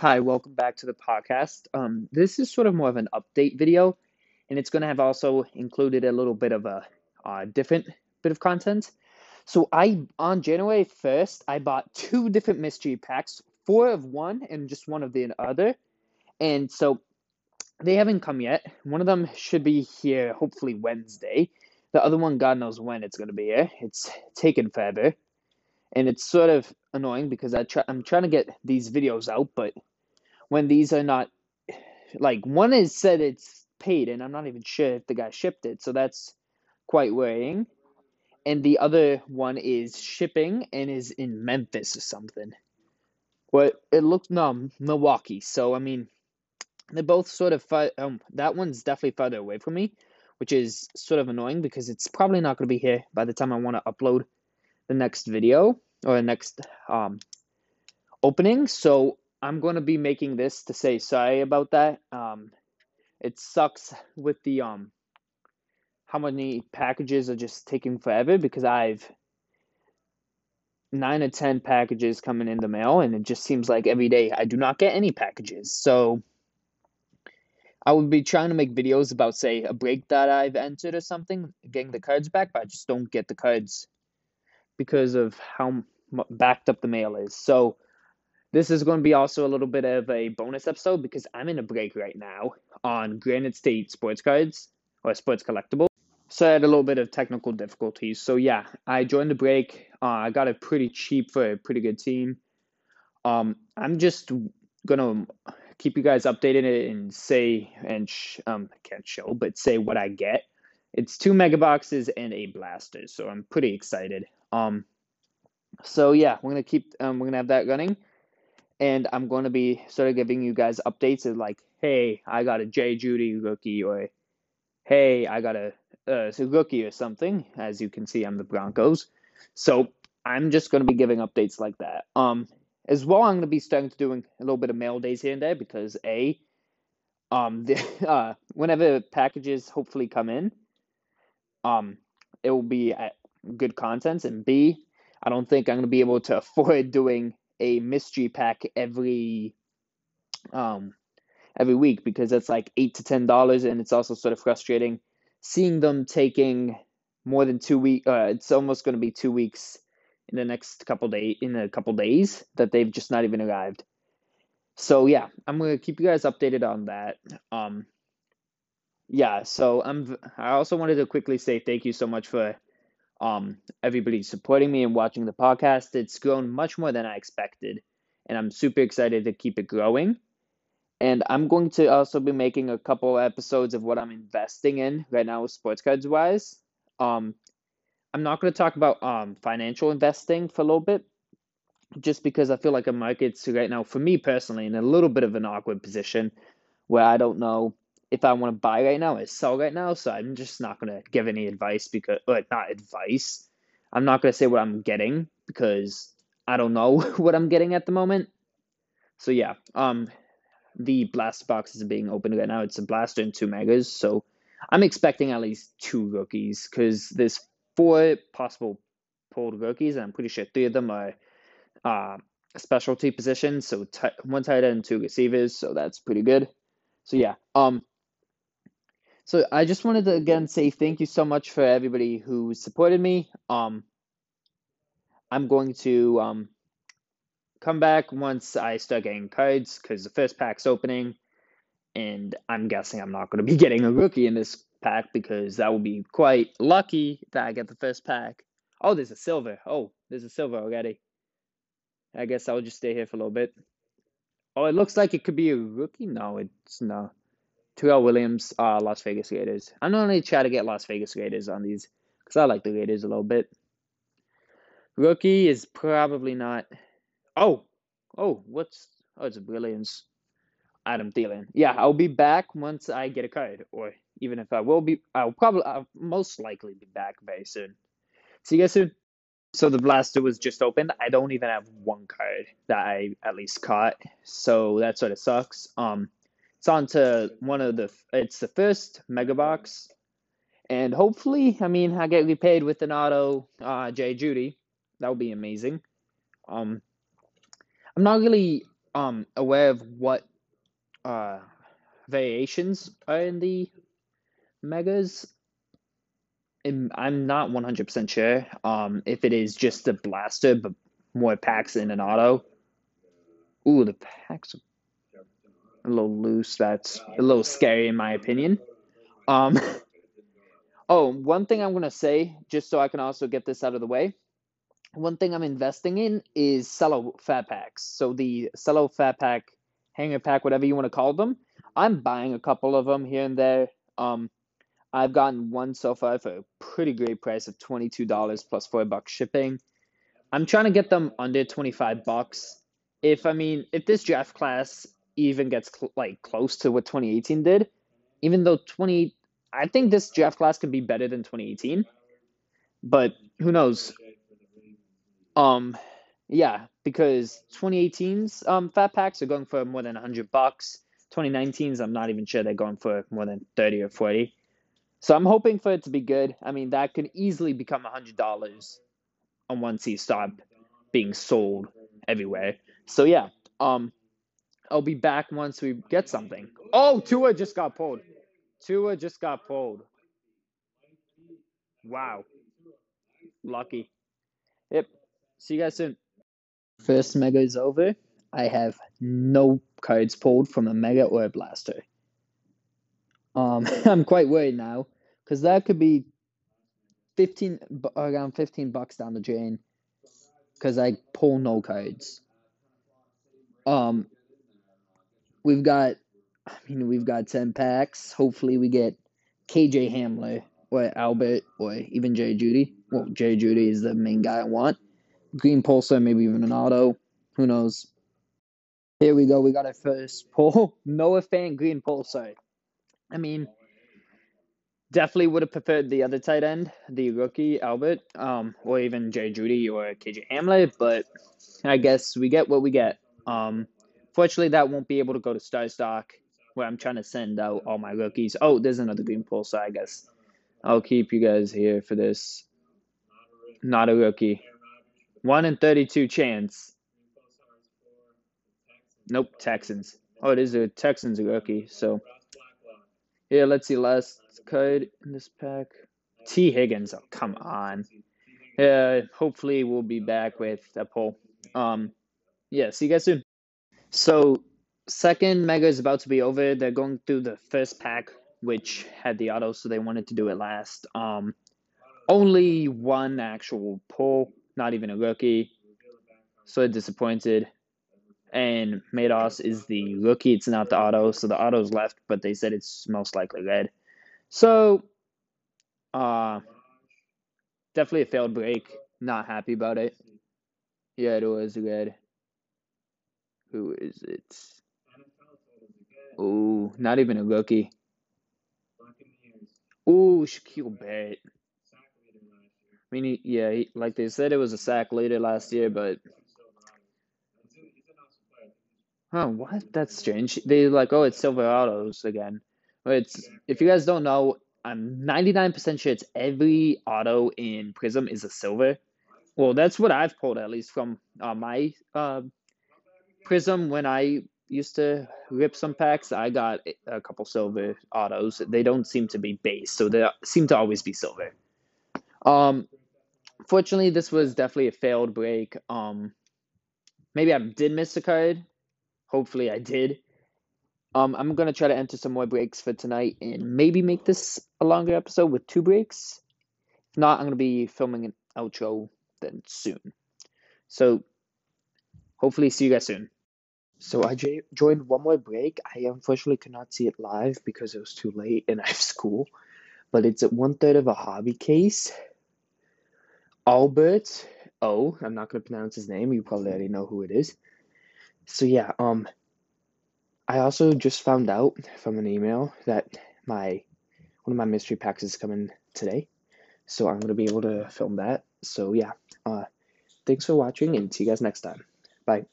Hi, welcome back to the podcast. Um, this is sort of more of an update video, and it's going to have also included a little bit of a uh, different bit of content. So I on January first, I bought two different mystery packs, four of one and just one of the other, and so they haven't come yet. One of them should be here hopefully Wednesday. The other one, God knows when it's going to be here. It's taken forever and it's sort of annoying because I try I'm trying to get these videos out, but when these are not like one is said it's paid and I'm not even sure if the guy shipped it, so that's quite worrying. And the other one is shipping and is in Memphis or something. Well, it looks no Milwaukee. So I mean, they're both sort of far, um that one's definitely farther away from me, which is sort of annoying because it's probably not going to be here by the time I want to upload the next video or the next um, opening. So I'm going to be making this to say sorry about that. Um, it sucks with the um how many packages are just taking forever because I've nine or ten packages coming in the mail and it just seems like every day I do not get any packages. So I would be trying to make videos about say a break that I've entered or something, getting the cards back, but I just don't get the cards because of how backed up the mail is. So this is going to be also a little bit of a bonus episode because I'm in a break right now on Granite State sports cards or sports collectibles. So I had a little bit of technical difficulties. So yeah, I joined the break. Uh, I got it pretty cheap for a pretty good team. Um, I'm just gonna keep you guys updated and say and sh- um can't show, but say what I get. It's two mega boxes and a blaster, so I'm pretty excited. Um, so yeah, we're gonna keep um, we're gonna have that running, and I'm going to be sort of giving you guys updates of like, hey, I got a Jay Jeudy rookie, or hey, I got a, uh, rookie or something. As you can see, I'm the Broncos, so I'm just going to be giving updates like that. Um, as well, I'm going to be starting to doing a little bit of mail days here and there because a, um, the, uh, whenever packages hopefully come in, um, it will be at good content, and b, I don't think I'm going to be able to afford doing a mystery pack every um every week because it's like eight to ten dollars and it's also sort of frustrating seeing them taking more than two weeks uh, it's almost going to be two weeks in the next couple day in a couple days that they've just not even arrived. So yeah i'm going to keep you guys updated on that. Um yeah so i'm i also wanted to quickly say thank you so much for um, everybody supporting me and watching the podcast. It's grown much more than I expected, and I'm super excited to keep it growing. And I'm going to also be making a couple episodes of what I'm investing in right now, sports cards wise. Um, I'm not going to talk about um, financial investing for a little bit, just because I feel like the market's right now, for me personally, in a little bit of an awkward position where I don't know if I want to buy right now or sell right now. So I'm just not going to give any advice because, or not advice. I'm not going to say what I'm getting because I don't know what I'm getting at the moment. So yeah, um, the blast box is being opened right now. It's a blaster and two megas. So I'm expecting at least two rookies because there's four possible pulled rookies, and I'm pretty sure three of them are uh, specialty positions. So t- one tight end two receivers. So that's pretty good. So yeah, um, so I just wanted to again say thank you so much for everybody who supported me. Um, I'm going to um, come back once I start getting cards because the first pack's opening, and I'm guessing I'm not going to be getting a rookie in this pack because that would be quite lucky that I get the first pack. Oh, there's a silver. Oh, there's a silver already. I guess I'll just stay here for a little bit. Oh, it looks like it could be a rookie. No, it's not. Tyrell Williams, uh, Las Vegas Raiders. I'm normally try to get Las Vegas Raiders on these because I like the Raiders a little bit. Rookie is probably not. Oh, oh, what's oh, it's a brilliance. Adam Thielen. Yeah, I'll be back once I get a card, or even if I will be, I'll probably, I'll most likely be back very soon. See you guys soon. So the blaster was just opened. I don't even have one card that I at least caught, so that sort of sucks. Um, it's on to one of the it's the first mega box and hopefully i mean i get repaid with an auto uh jay jeudy that would be amazing um i'm not really um aware of what uh variations are in the megas. I'm not 100% sure um if it is just the blaster but more packs in an auto. Ooh, the packs a little loose. That's a little scary in my opinion. Um oh, one thing I'm gonna say, just so I can also get this out of the way. One thing I'm investing in is cello fat packs. So the cello fat pack, hanger pack, whatever you want to call them. I'm buying a couple of them here and there. Um, I've gotten one so far for a pretty great price of $22 plus 4 bucks shipping. I'm trying to get them under 25 bucks. If I mean, if this draft class even gets cl- like close to what 2018 did, even though 20 I think this draft class could be better than 2018, but who knows? Um yeah, because 2018's um fat packs are going for more than 100 bucks. 2019's I'm not even sure they're going for more than 30 or 40. So I'm hoping for it to be good. I mean, that could easily become $100 on once he stop being sold everywhere. So yeah, um, I'll be back once we get something. Oh, Tua just got pulled. Tua just got pulled. Wow. Lucky. Yep. See you guys soon. First mega is over. I have no cards pulled from a mega or a blaster. Um, I'm quite worried now because that could be 15 around 15 bucks down the drain because I pull no cards. Um, we've got, I mean, we've got 10 packs. Hopefully, we get KJ Hamler or Albert or even Jerry Jeudy. Well, Jerry Jeudy is the main guy I want. Green Pulsar, maybe even an auto. Who knows? Here we go. We got our first pull. Noah Fant Green Pulsar. I mean, definitely would have preferred the other tight end, the rookie Albert, um, or even Jerry Jeudy or KJ Hamler, but I guess we get what we get. Um, fortunately, that won't be able to go to StarStock, where I'm trying to send out all my rookies. Oh, there's another green pulsar, I guess. I'll keep you guys here for this. Not a rookie. 1 in 32 chance. Nope, Texans. Oh, it is a Texans rookie, so yeah, let's see. Last card in this pack. Tee Higgins. Oh, come on. Yeah, hopefully we'll be back with a poll. Um, yeah, see you guys soon. So, second mega is about to be over. They're going through the first pack, which had the auto, so they wanted to do it last. Um, only one actual pull, not even a rookie. So disappointed and Mados is the rookie. It's not the auto, so the auto's left, but they said it's most likely red. So, uh, definitely a failed break. Not happy about it. Yeah, it was red. Who is it? Oh, not even a rookie. Oh, Shaquil Barrett. I mean, he, yeah, he, like they said, it was a sack later last year, but Oh, what? That's strange. They like, oh, it's Silverados again. It's if you guys don't know, I'm 99% sure it's every auto in Prism is a silver. Well, that's what I've pulled at least from uh, my uh, Prism when I used to rip some packs. I got a couple silver autos. They don't seem to be base, so they seem to always be silver. Um, fortunately, this was definitely a failed break. Um, maybe I did miss a card Hopefully, I did. Um, I'm gonna try to enter some more breaks for tonight and maybe make this a longer episode with two breaks. If not, I'm gonna be filming an outro then soon. So, hopefully, see you guys soon. So I j- joined one more break. I unfortunately could not see it live because it was too late and I have school. But it's at one third of a hobby case. Albert Oh, I'm not gonna pronounce his name. You probably already know who it is. So yeah, um, I also just found out from an email that my one of my mystery packs is coming today, so I'm gonna be able to film that. So yeah, uh, thanks for watching and see you guys next time. Bye.